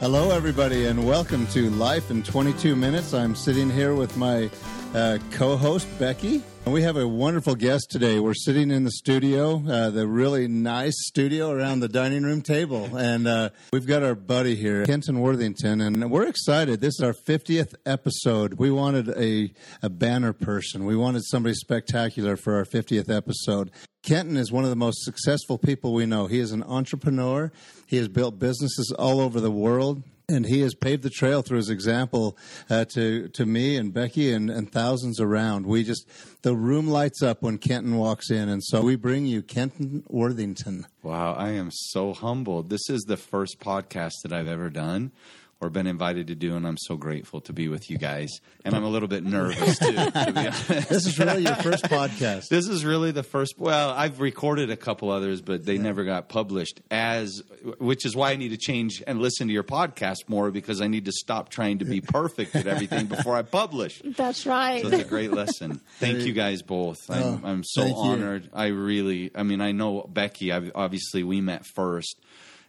Hello, everybody, and welcome to Life in 22 Minutes. I'm sitting here with my uh, co host, Becky. And we have a wonderful guest today. We're sitting in the studio, uh, the really nice studio around the dining room table. And uh, we've got our buddy here, Kenton Worthington, and we're excited. This is our 50th episode. We wanted a, a banner person, we wanted somebody spectacular for our 50th episode. Kenton is one of the most successful people we know. He is an entrepreneur. He has built businesses all over the world. And he has paved the trail through his example uh, to to me and Becky and, and thousands around. We just the room lights up when Kenton walks in, and so we bring you Kenton Worthington. Wow, I am so humbled. This is the first podcast that I've ever done or been invited to do, and I'm so grateful to be with you guys. And I'm a little bit nervous too. To be honest. This is really your first podcast. This is really the first. Well, I've recorded a couple others, but they never got published. As which is why I need to change and listen to your podcast more because I need to stop trying to be perfect at everything before I publish. That's right. So it's a great lesson. Thank you guys both. I'm, Oh, I'm so thank you. honored. I really, I mean, I know Becky. I, obviously, we met first,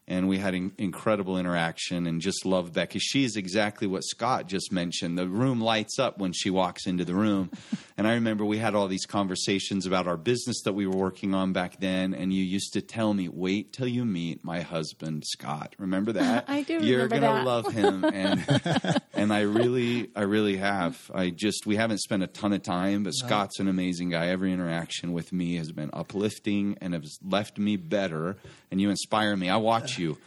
and we had in, incredible interaction, and just love Becky. She's exactly what Scott just mentioned. The room lights up when she walks into the room, and I remember we had all these conversations about our business that we were working on back then, and you used to tell me, "Wait till you meet my husband, Scott." Remember that? I do You're gonna that. love him, and and I really, I really have. I just we haven't spent a ton of time, but Scott's an amazing guy. Every interaction with me has been uplifting and has left me better. And you inspire me. I watch you.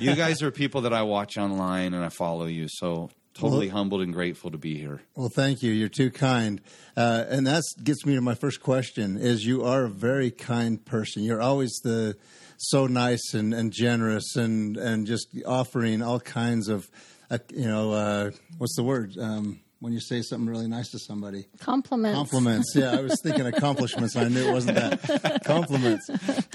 You guys are people that I watch online and I follow you. So totally humbled and grateful to be here. Well, thank you. You're too kind. Uh, and that gets me to my first question is you are a very kind person. You're always the so nice and, and generous and, and just offering all kinds of, uh, you know, uh, what's the word? Um, when you say something really nice to somebody. Compliments. Compliments. Yeah, I was thinking accomplishments, and I knew it wasn't that. Compliments.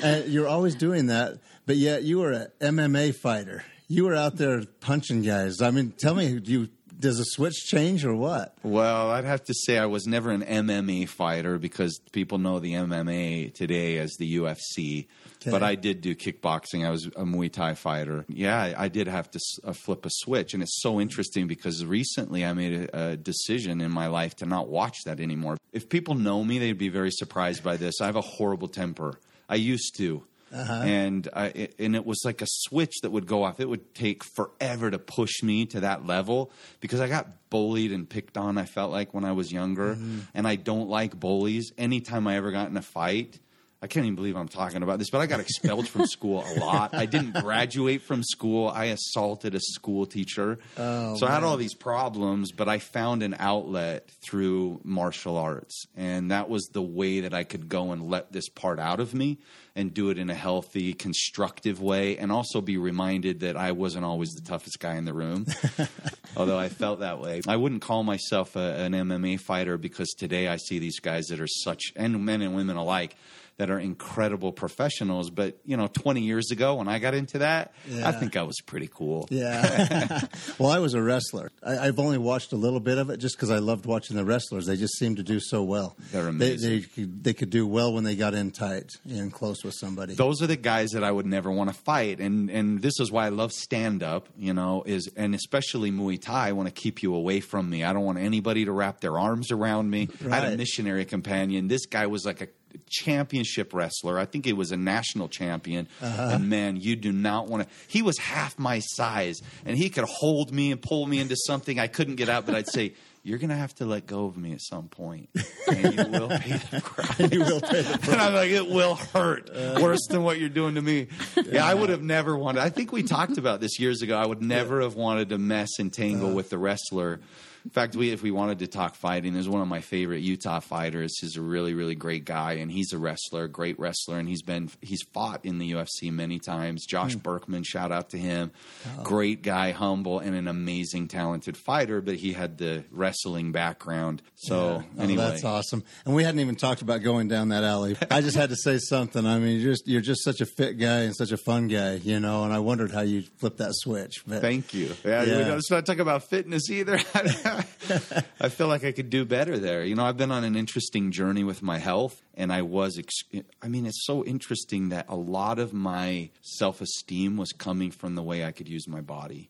And you're always doing that, but yet you were an MMA fighter. You were out there punching guys. I mean, tell me, do you does a switch change or what? Well, I'd have to say I was never an MMA fighter because people know the MMA today as the UFC. Okay. But I did do kickboxing. I was a Muay Thai fighter. Yeah, I, I did have to uh, flip a switch. And it's so interesting because recently I made a, a decision in my life to not watch that anymore. If people know me, they'd be very surprised by this. I have a horrible temper. I used to. Uh-huh. And I, it- and it was like a switch that would go off. It would take forever to push me to that level because I got bullied and picked on. I felt like when I was younger, mm-hmm. and I don't like bullies. Anytime I ever got in a fight, I can't even believe I'm talking about this, but I got expelled from school a lot. I didn't graduate from school. I assaulted a school teacher. Oh, so I had all these problems, but I found an outlet through martial arts. And that was the way that I could go and let this part out of me and do it in a healthy, constructive way, and also be reminded that I wasn't always the toughest guy in the room. Although I felt that way. I wouldn't call myself a, an MMA fighter because today I see these guys that are such, and men and women alike, that are incredible professionals. But, you know, 20 years ago when I got into that, I think I was pretty cool. Yeah. well, I was a wrestler. I, I've only watched a little bit of it just because I loved watching the wrestlers. They just seem to do so well. They're amazing. they, could, they could do well when they got in tight and close with somebody. those are the guys that I would never want to fight, and and this is why I love stand up. You know, is and especially Muay Thai. I want to keep you away from me. I don't want anybody to wrap their arms around me. I had a missionary companion. This guy was like a championship wrestler. I think he was a national champion. Uh-huh. And man, you do not want to. He was half my size, and he could hold me and pull me into something I couldn't get out. But I'd say. You're gonna have to let go of me at some point, and you will pay the price. you will pay the price. And I'm like, it will hurt uh-huh. worse than what you're doing to me. Yeah, I would have never wanted. I think we talked about this years ago. I would never have wanted to mess and tangle uh-huh. with the wrestler In fact, we if we wanted to talk fighting, there's one of my favorite Utah fighters. He's a really really great guy, and he's a wrestler, great wrestler, and he's been he's fought in the UFC many times. Josh Hmm. Burkman, shout out to him, Oh. great guy, humble, and an amazing talented fighter. But he had the wrestling background. So Yeah. Oh, anyway, that's awesome. And we hadn't even talked about going down that alley. I just had to say something. I mean, you're just you're just such a fit guy and such a fun guy, you know. And I wondered how you flipped that switch. But Thank you. Yeah, Yeah. we don't, let's not talk about fitness either. I feel like I could do better there. You know, I've been on an interesting journey with my health, and I was. Ex- I mean, it's so interesting that a lot of my self esteem was coming from the way I could use my body,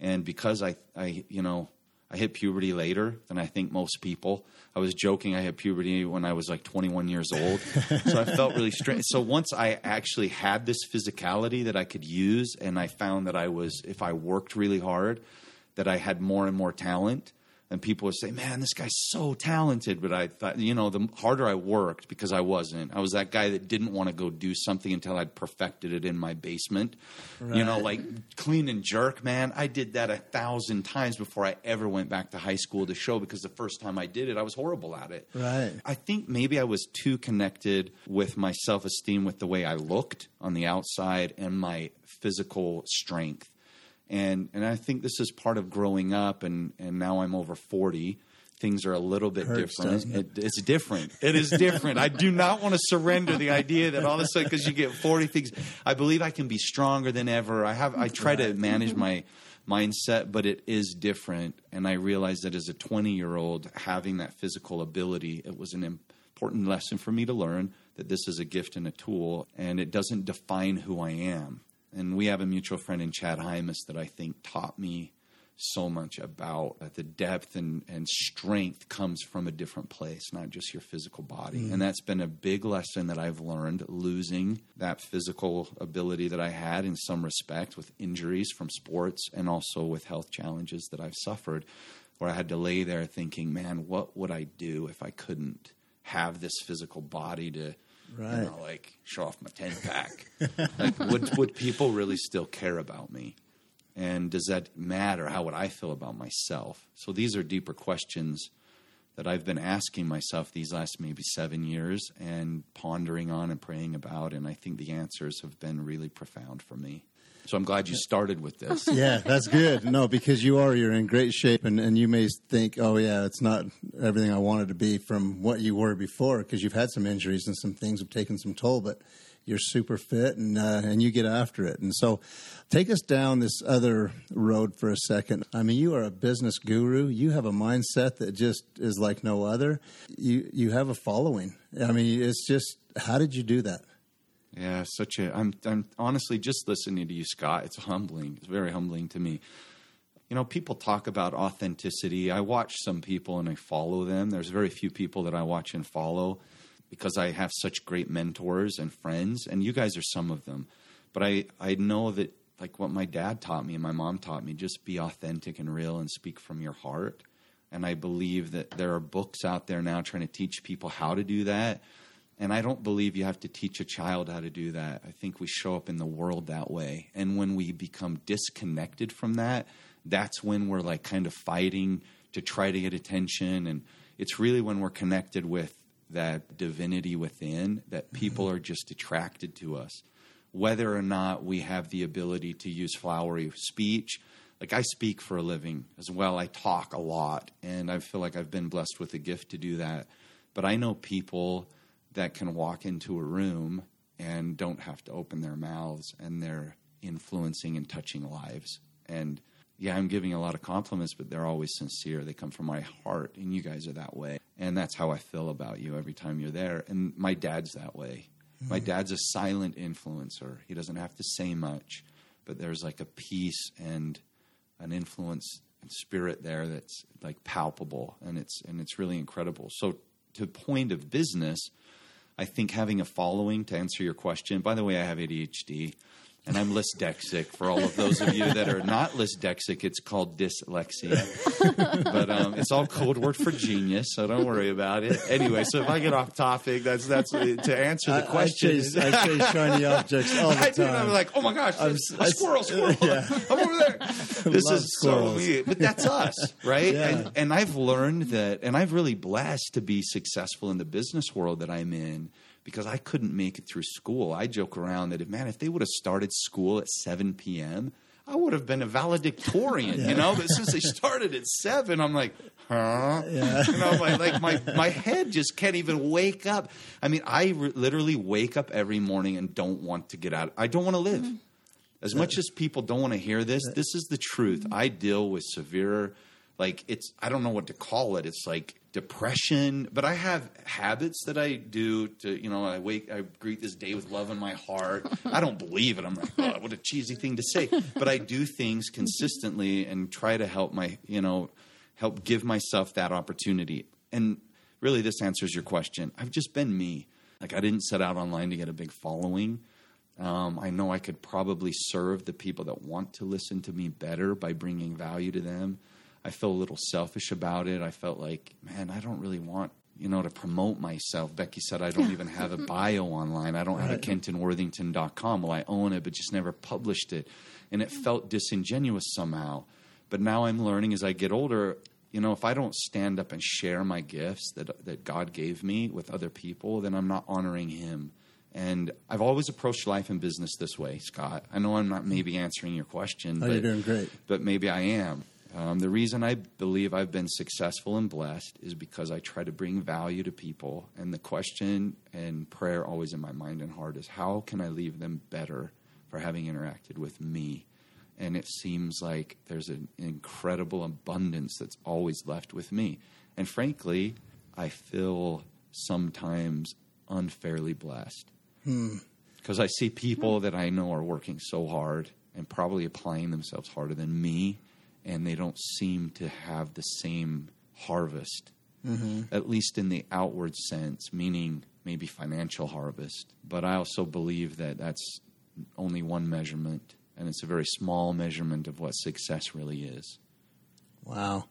and because I, I, you know. I hit puberty later than I think most people. I was joking I hit puberty when I was like 21 years old. so I felt really strange. So once I actually had this physicality that I could use and I found that I was if I worked really hard that I had more and more talent and people would say, "Man, this guy's so talented." But I thought, you know, the harder I worked because I wasn't. I was that guy that didn't want to go do something until I'd perfected it in my basement. You know, like clean and jerk, man. I did that a thousand times before I ever went back to high school to show because the first time I did it, I was horrible at it. Right. I think maybe I was too connected with my self esteem with the way I looked on the outside and my physical strength. And and I think this is part of growing up and, and now I'm over forty. Things are a little bit Hurts, different. it? It, it's different. It is different. I do not want to surrender the idea that all of a sudden because you get 40 things I believe I can be stronger than ever. I have I try to manage mm-hmm. my mindset, but it is different. And I realized that as a 20 year old, having that physical ability, it was an important lesson for me to learn that this is a gift and a tool, and it doesn't define who I am. And we have a mutual friend in Chad Hymas that I think taught me so much about uh, the depth and, and strength comes from a different place, not just your physical body. And that's been a big lesson that I've learned losing that physical ability that I had in some respect with injuries from sports and also with health challenges that I've suffered, where I had to lay there thinking, man, what would I do if I couldn't have this physical body to. Right. You know, like show off my ten pack. like, would would people really still care about me? And does that matter? How would I feel about myself? So these are deeper questions that I've been asking myself these last maybe seven years and pondering on and praying about. And I think the answers have been really profound for me. So I'm glad you started with this. yeah, that's good. No, because you are you're in great shape, and, and you may think, oh yeah, it's not everything I wanted to be from what you were before, because you've had some injuries and some things have taken some toll, but you're super fit and uh, and you get after it. And so, take us down this other road for a second. I mean, you are a business guru. You have a mindset that just is like no other. You you have a following. I mean, it's just how did you do that? Yeah, such a. I'm. I'm honestly just listening to you, Scott. It's humbling. It's very humbling to me. You know, people talk about authenticity. I watch some people and I follow them. There's very few people that I watch and follow because I have such great mentors and friends, and you guys are some of them. But I, I know that like what my dad taught me and my mom taught me, just be authentic and real and speak from your heart. And I believe that there are books out there now trying to teach people how to do that. And I don't believe you have to teach a child how to do that. I think we show up in the world that way. And when we become disconnected from that, that's when we're like kind of fighting to try to get attention. And it's really when we're connected with that divinity within that mm-hmm. people are just attracted to us. Whether or not we have the ability to use flowery speech, like I speak for a living as well. I talk a lot, and I feel like I've been blessed with a gift to do that. But I know people that can walk into a room and don't have to open their mouths, and they're influencing and touching lives. And yeah, I'm giving a lot of compliments, but they're always sincere. They come from my heart, and you guys are that way. And that's how I feel about you every time you're there. And my dad's that way. My mm-hmm. dad's a silent influencer. He doesn't have to say much, but there's like a peace and an influence and spirit there that's like palpable and it's and it's really incredible. So to point of business, I think having a following to answer your question. By the way, I have ADHD. And I'm dyslexic. For all of those of you that are not dyslexic, it's called dyslexia. but um, it's all code word for genius, so don't worry about it. Anyway, so if I get off topic, that's that's to answer the I, question. I chase, I chase shiny objects all the I do, time. I'm like, oh my gosh, I'm a squirrel, squirrel. yeah. I'm over there. This is so squirrels. weird. But that's us, right? Yeah. And, and I've learned that, and I've really blessed to be successful in the business world that I'm in because I couldn't make it through school. I joke around that if, man, if they would have started school at 7 p.m., I would have been a valedictorian, you know. But since they started at seven, I'm like, huh? Yeah. You know, my, like my my head just can't even wake up. I mean, I re- literally wake up every morning and don't want to get out. I don't want to live. Mm-hmm. As much as people don't want to hear this, this is the truth. Mm-hmm. I deal with severe, like it's I don't know what to call it. It's like depression, but I have habits that I do to you know I wake I greet this day with love in my heart. I don't believe it. I'm like, oh, what a cheesy thing to say, but I do things consistently and try to help my you know help give myself that opportunity. And really, this answers your question. I've just been me. Like I didn't set out online to get a big following. Um, I know I could probably serve the people that want to listen to me better by bringing value to them. I felt a little selfish about it. I felt like, man, I don't really want, you know, to promote myself. Becky said I don't even have a bio online. I don't have a kentonworthington.com. Well, I own it, but just never published it. And it hmm. felt disingenuous somehow. But now I'm learning as I get older, you know, if I don't stand up and share my gifts that, that God gave me with other people, then I'm not honoring Him. And I've always approached life and business this way, Scott. I know I'm not maybe answering your question, Oh, but, you're doing great. but maybe I am. Um, the reason I believe I've been successful and blessed is because I try to bring value to people. And the question and prayer always in my mind and heart is how can I leave them better for having interacted with me? And it seems like there's an incredible abundance that's always left with me. And frankly, I feel sometimes unfairly blessed because I see people that I know are working so hard and probably applying themselves harder than me, and they don't seem to have the same harvest, at least in the outward sense, meaning maybe financial harvest. But I also believe that that's only one measurement, and it's a very small measurement of what success really is. Wow.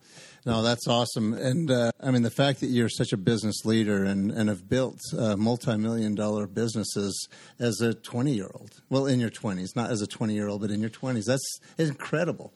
No, that's awesome. And uh, I mean, the fact that you're such a business leader and, and have built uh, multi million dollar businesses as a 20 year old, well, in your 20s, not as a 20 year old, but in your 20s, that's incredible.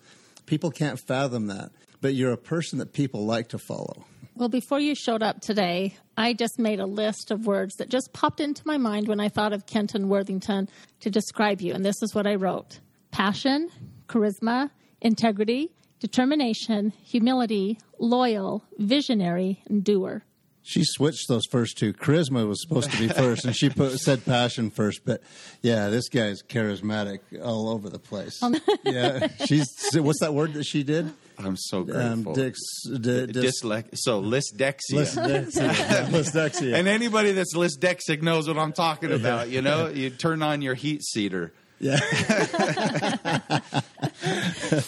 People can't fathom that. But you're a person that people like to follow. Well, before you showed up today, I just made a list of words that just popped into my mind when I thought of Kenton Worthington to describe you. And this is what I wrote passion, charisma, integrity, determination, humility, loyal, visionary, and doer. She switched those first two. Charisma was supposed to be first, and she put, said passion first. But yeah, this guy's charismatic all over the place. yeah, she's what's that word that she did? I'm so Um, grateful. dix, d, dis, Dyslex- so lysdexia. Dyslexia. Dyslexia. And anybody that's dyslexic knows what I'm talking about. You know, you turn on your heat seater. Yeah.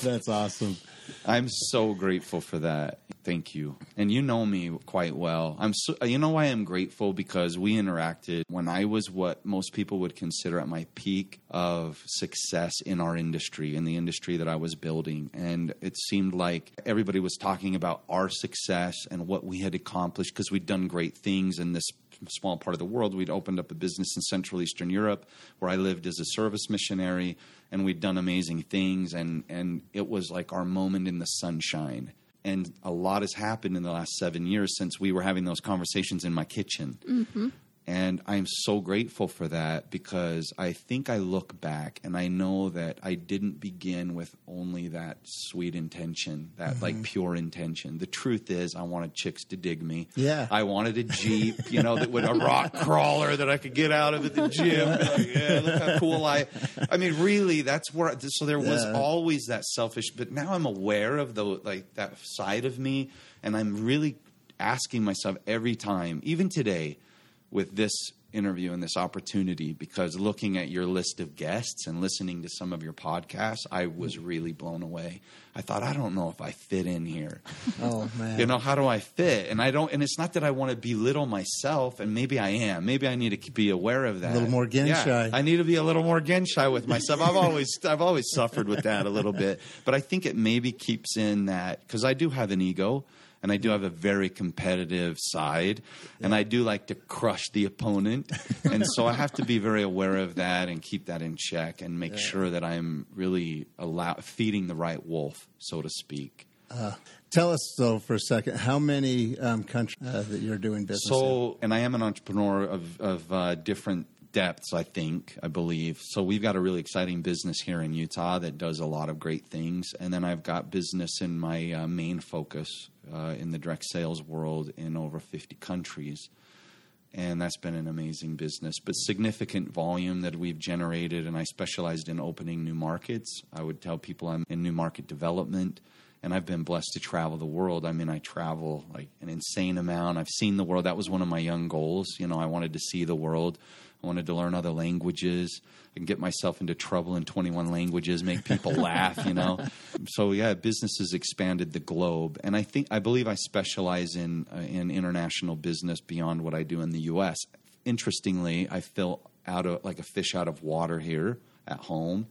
That's awesome. I'm so grateful for that. Thank you. And you know me quite well. I'm so, you know why I'm grateful because we interacted when I was what most people would consider at my peak of success in our industry, in the industry that I was building. And it seemed like everybody was talking about our success and what we had accomplished because we'd done great things in this small part of the world. We'd opened up a business in Central Eastern Europe where I lived as a service missionary and we'd done amazing things and and it was like our moment in the sunshine. And a lot has happened in the last seven years since we were having those conversations in my kitchen. Mm-hmm. And I'm so grateful for that because I think I look back and I know that I didn't begin with only that sweet intention, that like mm-hmm. pure intention. The truth is, I wanted chicks to dig me. Yeah. I wanted a Jeep, you know, that with a rock crawler that I could get out of at the gym. Like, yeah, look how cool I. I mean, really, that's where. So there was Yeah. always that selfish, but now I'm aware of the like that side of me, and I'm really asking myself every time, even today, with this interview and this opportunity because looking at your list of guests and listening to some of your podcasts, I was really blown away. I thought, I don't know if I fit in here. Oh man. You know, how do I fit? And I don't, and it's not that I want to belittle myself, and maybe I am. Maybe I need to be aware of that. A little more gen Yeah, shy. I need to be a little more gen shy with myself. I've always, I've always suffered with that a little bit, but I think it maybe keeps in that because I do have an ego. And I do have a very competitive side, and I do like to crush the opponent. and so I have to be very aware of that and keep that in check and make sure that I'm really allow- feeding the right wolf, so to speak. Tell us though for a second how many um, countries uh, that you're doing business in. So, and I am an entrepreneur of, of uh, different depths, I think, I believe. So, we've got a really exciting business here in Utah that does a lot of great things. And then I've got business in my uh, main focus uh, in the direct sales world in over 50 countries. And that's been an amazing business, but significant volume that we've generated. And I specialized in opening new markets. I would tell people I'm in new market development and I've been blessed to travel the world. I mean, I travel like an insane amount. I've seen the world. That was one of my young goals. You know, I wanted to see the world. I wanted to learn other languages. I can get myself into trouble in 21 languages, make people laugh, you know. So yeah, business has expanded the globe, and I think I believe I specialize in uh, in international business beyond what I do in the U.S. Interestingly, I feel out of like a fish out of water here at home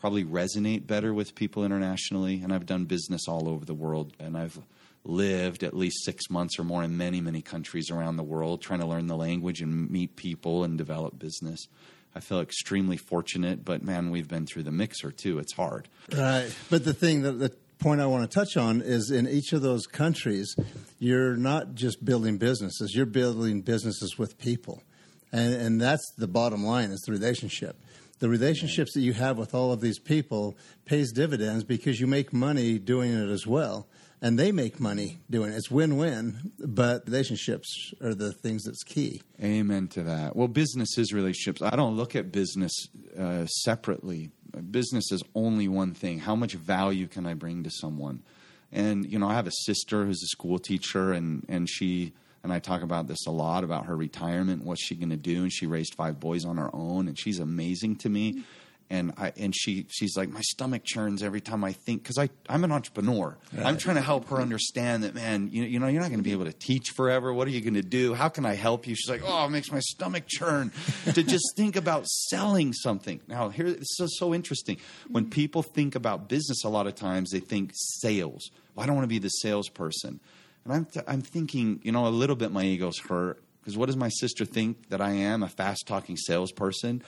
probably resonate better with people internationally. And I've done business all over the world, and I've lived at least six months or more in many, many countries around the world, trying to learn the language and meet people and develop business. I feel extremely fortunate, but man, we've been through the mixer too. It's hard. Right. But the thing that the point I want to touch on is in each of those countries, you're not just building businesses, you're building businesses with people. And and that's the bottom line is the relationship. The relationships that you have with all of these people pays dividends because you make money doing it as well. And they make money doing it. It's win-win, but relationships are the things that's key. Amen to that. Well, business is relationships. I don't look at business uh, separately. Business is only one thing. How much value can I bring to someone? And you know, I have a sister who's a school teacher, and and she and I talk about this a lot about her retirement. What's she going to do? And she raised five boys on her own, and she's amazing to me. And I and she she's like my stomach churns every time I think because I I'm an entrepreneur. I'm trying to help her understand that man you you know you're not going to be able to teach forever. What are you going to do? How can I help you? She's like oh it makes my stomach churn to just think about selling something. Now here this is so interesting. When people think about business, a lot of times they think sales. Well, I don't want to be the salesperson. And I'm, th- I'm thinking, you know, a little bit my ego's hurt because what does my sister think that I am? A fast talking salesperson?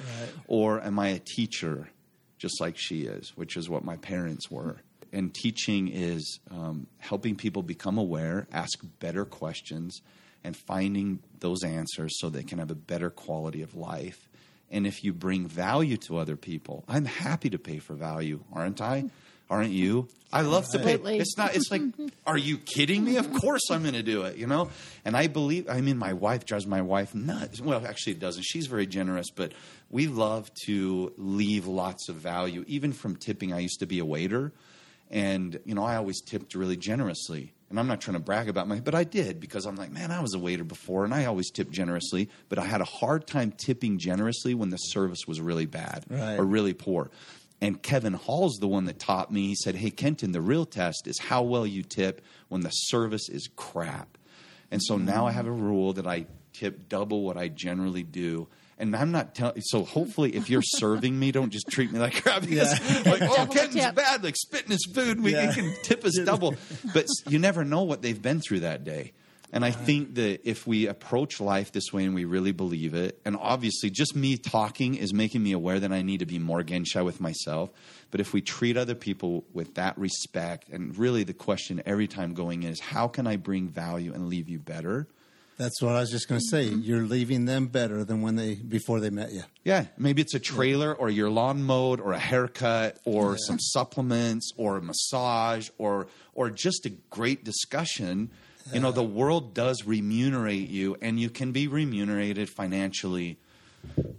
Or am I a teacher just like she is, which is what my parents were? And teaching is um, helping people become aware, ask better questions, and finding those answers so they can have a better quality of life. And if you bring value to other people, I'm happy to pay for value, aren't I? Aren't you? I love to pay. It's not. It's like, are you kidding me? Of course I'm going to do it. You know. And I believe. I mean, my wife drives my wife nuts. Well, actually, it doesn't. She's very generous, but we love to leave lots of value, even from tipping. I used to be a waiter, and you know, I always tipped really generously. And I'm not trying to brag about my, but I did because I'm like, man, I was a waiter before, and I always tipped generously. But I had a hard time tipping generously when the service was really bad Right. or really poor. And Kevin Hall's the one that taught me. He said, Hey, Kenton, the real test is how well you tip when the service is crap. And so now I have a rule that I tip double what I generally do. And I'm not telling, so hopefully if you're serving me, don't just treat me like crap because, like, oh, Double Kenton's tip. bad, like spitting his food, we Yeah. can tip us double. But you never know what they've been through that day. And I uh-huh. think that if we approach life this way and we really believe it, and obviously just me talking is making me aware that I need to be more gun shy with myself. But if we treat other people with that respect, and really the question every time going in is, how can I bring value and leave you better? That's what I was just going to say. Mm-hmm. You're leaving them better than when they before they met you. Yeah, maybe it's a trailer or your lawn mowed or a haircut or some supplements or a massage or or just a great discussion. You know, the world does remunerate you and you can be remunerated financially,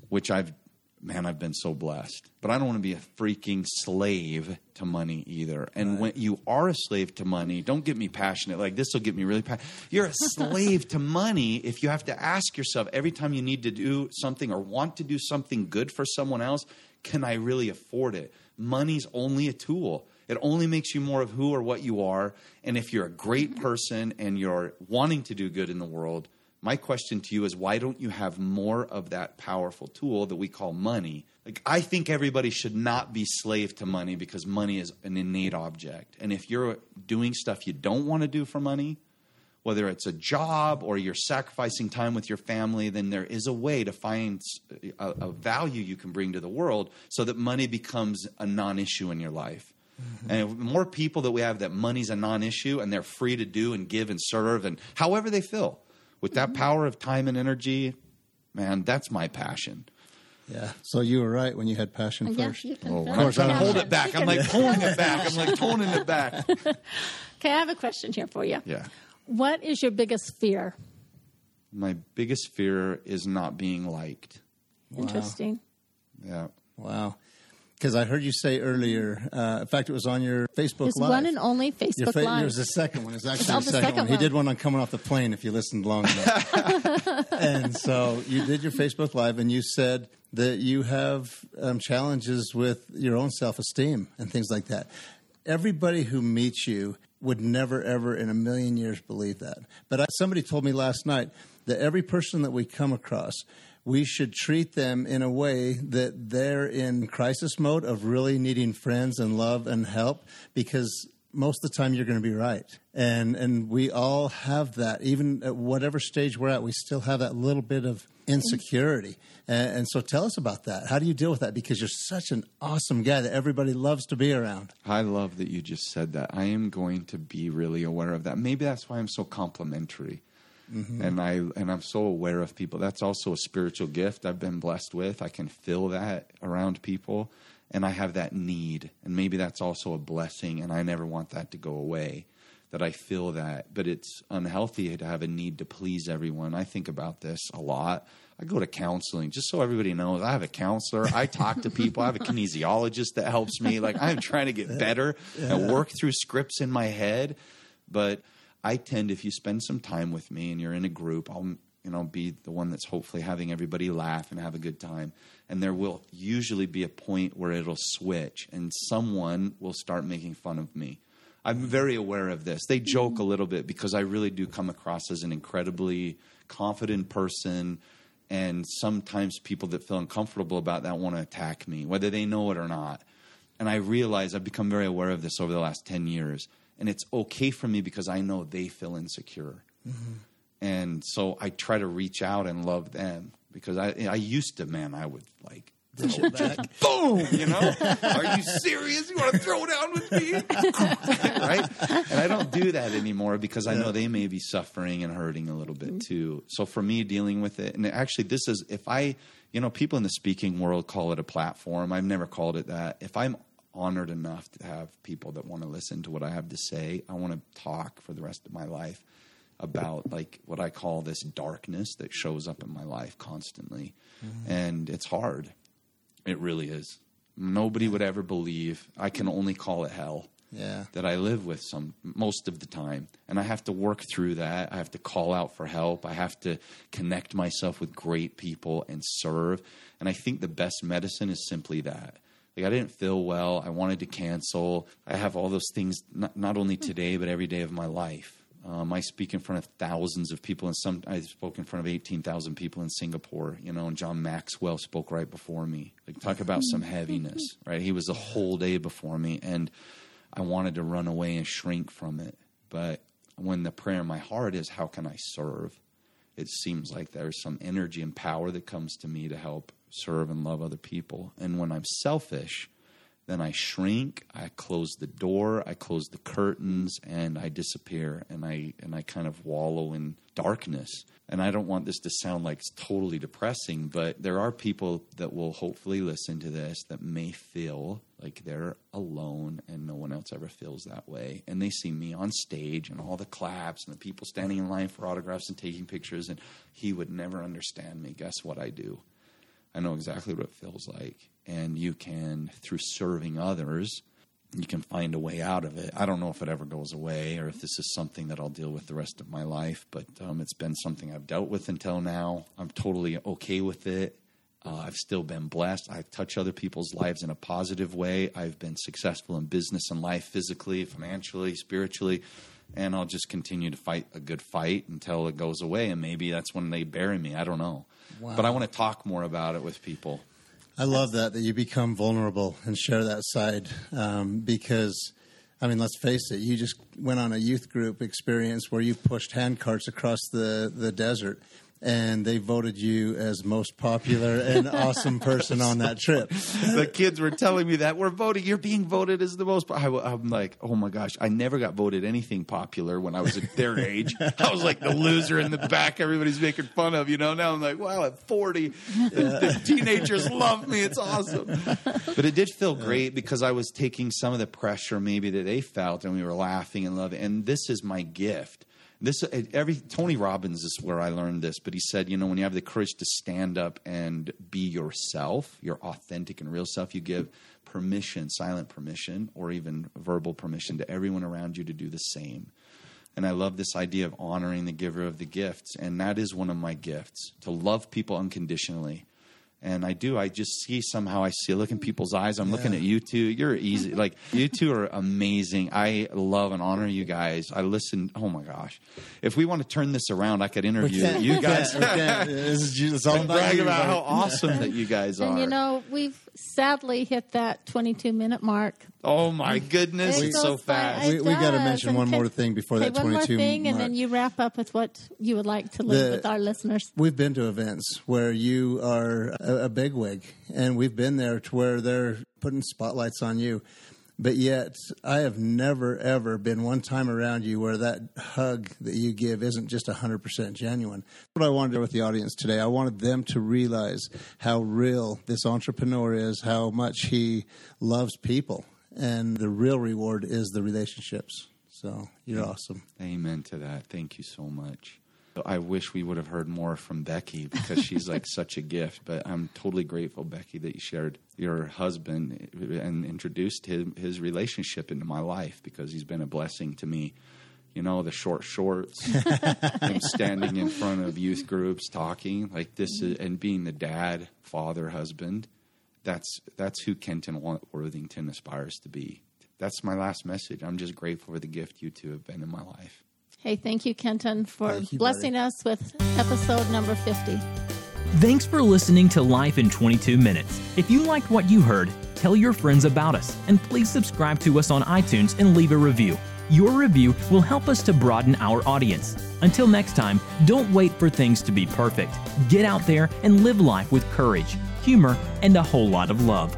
which I've man, I've been so blessed. But I don't want to be a freaking slave to money either. And when you are a slave to money, don't get me passionate. Like this will get me really passionate. You're a slave to money if you have to ask yourself every time you need to do something or want to do something good for someone else, can I really afford it? Money's only a tool. It only makes you more of who or what you are. And if you're a great person and you're wanting to do good in the world, my question to you is why don't you have more of that powerful tool that we call money? Like I think everybody should not be slave to money because money is an innate object. And if you're doing stuff you don't want to do for money, whether it's a job or you're sacrificing time with your family, then there is a way to find a, a value you can bring to the world so that money becomes a non issue in your life. Mm-hmm. And more people that we have that money's a non issue and they're free to do and give and serve and however they feel with that power of time and energy, man, that's my passion. Yeah. So you were right when you had passion Yeah, first. you can Oh, feel I'm it. trying to hold it back. I'm like pulling it back. I'm like toning it back. Okay, I have a question here for you. Yeah. What is your biggest fear? My biggest fear is not being liked. Interesting. Yeah. Wow. Because I heard you say earlier, uh, in fact, it was on your Facebook His Live. one and only Facebook fa- Live. There's a second one. It's actually Oh, the second, second one. He did one on coming off the plane. If you listened long enough, and so you did your Facebook Live, and you said that you have um, challenges with your own self-esteem and things like that. Everybody who meets you would never, ever in a million years believe that. But I, somebody told me last night that every person that we come across, we should treat them in a way that they're in crisis mode of really needing friends and love and help because most of the time you're going to be right. And and we all have that even at whatever stage we're at, we still have that little bit of insecurity. And, and so tell us about that. How do you deal with that because you're such an awesome guy that everybody loves to be around. I love that you just said that. I am going to be really aware of that. Maybe that's why I'm so complimentary. Mm-hmm. And I and I'm so aware of people. That's also a spiritual gift I've been blessed with. I can feel that around people and I have that need. And maybe that's also a blessing and I never want that to go away. That I feel that, but it's unhealthy to have a need to please everyone. I think about this a lot. I go to counseling just so everybody knows I have a counselor. I talk to people. I have a kinesiologist that helps me. Like I'm trying to get better and work through scripts in my head. But I tend, if you spend some time with me and you're in a group, I'll you know be the one that's hopefully having everybody laugh and have a good time. And there will usually be a point where it'll switch, and someone will start making fun of me. I'm very aware of this. They joke a little bit because I really do come across as an incredibly confident person. And sometimes people that feel uncomfortable about that want to attack me, whether they know it or not. And I realize I've become very aware of this over the last 10 years. And it's okay for me because I know they feel insecure. And so I try to reach out and love them because I, I used to, man, I would like, boom, you know? Are you serious? You want to throw down with me? right? And I don't do that anymore because I know they may be suffering and hurting a little bit too. So for me, dealing with it, and actually, this is if I, you know, people in the speaking world call it a platform. I've never called it that. If I'm honored enough to have people that want to listen to what I have to say, I want to talk for the rest of my life about like what I call this darkness that shows up in my life constantly. Mm-hmm. And it's hard. It really is. Nobody would ever believe. I can only call it hell Yeah. that I live with some most of the time. And I have to work through that. I have to call out for help. I have to connect myself with great people and serve. And I think the best medicine is simply that. Like I didn't feel well. I wanted to cancel. I have all those things not, not only today but every day of my life. Um, I speak in front of thousands of people, and some I spoke in front of eighteen thousand people in Singapore. You know, and John Maxwell spoke right before me. Like talk about some heaviness, right? He was a whole day before me, and I wanted to run away and shrink from it. But when the prayer in my heart is, how can I serve? It seems like there's some energy and power that comes to me to help serve and love other people. And when I'm selfish, then I shrink, I close the door, I close the curtains, and I disappear and I and I kind of wallow in darkness. And I don't want this to sound like it's totally depressing, but there are people that will hopefully listen to this that may feel like they're alone and no one else ever feels that way. And they see me on stage and all the claps and the people standing in line for autographs and taking pictures, and he would never understand me. Guess what I do? I know exactly what it feels like. And you can, through serving others, you can find a way out of it. I don't know if it ever goes away or if this is something that I'll deal with the rest of my life, but um, it's been something I've dealt with until now. I'm totally okay with it. Uh, I've still been blessed. I touch other people's lives in a positive way. I've been successful in business and life, physically, financially, spiritually, and I'll just continue to fight a good fight until it goes away. And maybe that's when they bury me. I don't know. Wow. But I want to talk more about it with people. I love that that you become vulnerable and share that side um, because. I mean, let's face it. You just went on a youth group experience where you pushed hand carts across the, the desert, and they voted you as most popular and awesome person on that trip. the kids were telling me that we're voting. You're being voted as the most. I, am like, oh my gosh! I never got voted anything popular when I was at their age. I was like the loser in the back. Everybody's making fun of. You know. Now I'm like, wow, at 40, yeah. the, teenagers love me. It's awesome. But it did feel great because I was taking some of the pressure maybe that they felt, and we were laughing and loving. And this is my gift this uh, every Tony Robbins is where I learned this, but he said, you know, when you have the courage to stand up and be yourself, your authentic and real self, you give permission, silent permission, or even verbal permission to everyone around you to do the same. And I love this idea of honoring the giver of the gifts. And that is one of my gifts to love people unconditionally and I do. I just see somehow. I see. look in people's eyes. I'm yeah. looking at you two. You're easy. Like you two are amazing. I love and honor you guys. I listen. Oh my gosh! If we want to turn this around, I could interview you guys. It's all about brag about how awesome that you guys are. And you know, we've sadly hit that 22 minute mark. Oh my goodness! It it's so fast. We, we got to mention one more thing before that 22 one more thing, mark. and then you wrap up with what you would like to leave the, with our listeners. We've been to events where you are a, a bigwig, and we've been there to where they're putting spotlights on you. But yet, I have never, ever been one time around you where that hug that you give isn't just 100% genuine. What I wanted to do with the audience today, I wanted them to realize how real this entrepreneur is, how much he loves people. And the real reward is the relationships. So you're awesome. Amen to that. Thank you so much. I wish we would have heard more from Becky because she's like such a gift. But I'm totally grateful, Becky, that you shared your husband and introduced his, his relationship into my life because he's been a blessing to me. You know, the short shorts, him standing in front of youth groups talking like this, is, and being the dad, father, husband. That's that's who Kenton Worthington aspires to be. That's my last message. I'm just grateful for the gift you two have been in my life. Hey, thank you, Kenton, for you, blessing buddy. us with episode number 50. Thanks for listening to Life in 22 Minutes. If you liked what you heard, tell your friends about us, and please subscribe to us on iTunes and leave a review. Your review will help us to broaden our audience. Until next time, don't wait for things to be perfect. Get out there and live life with courage, humor, and a whole lot of love.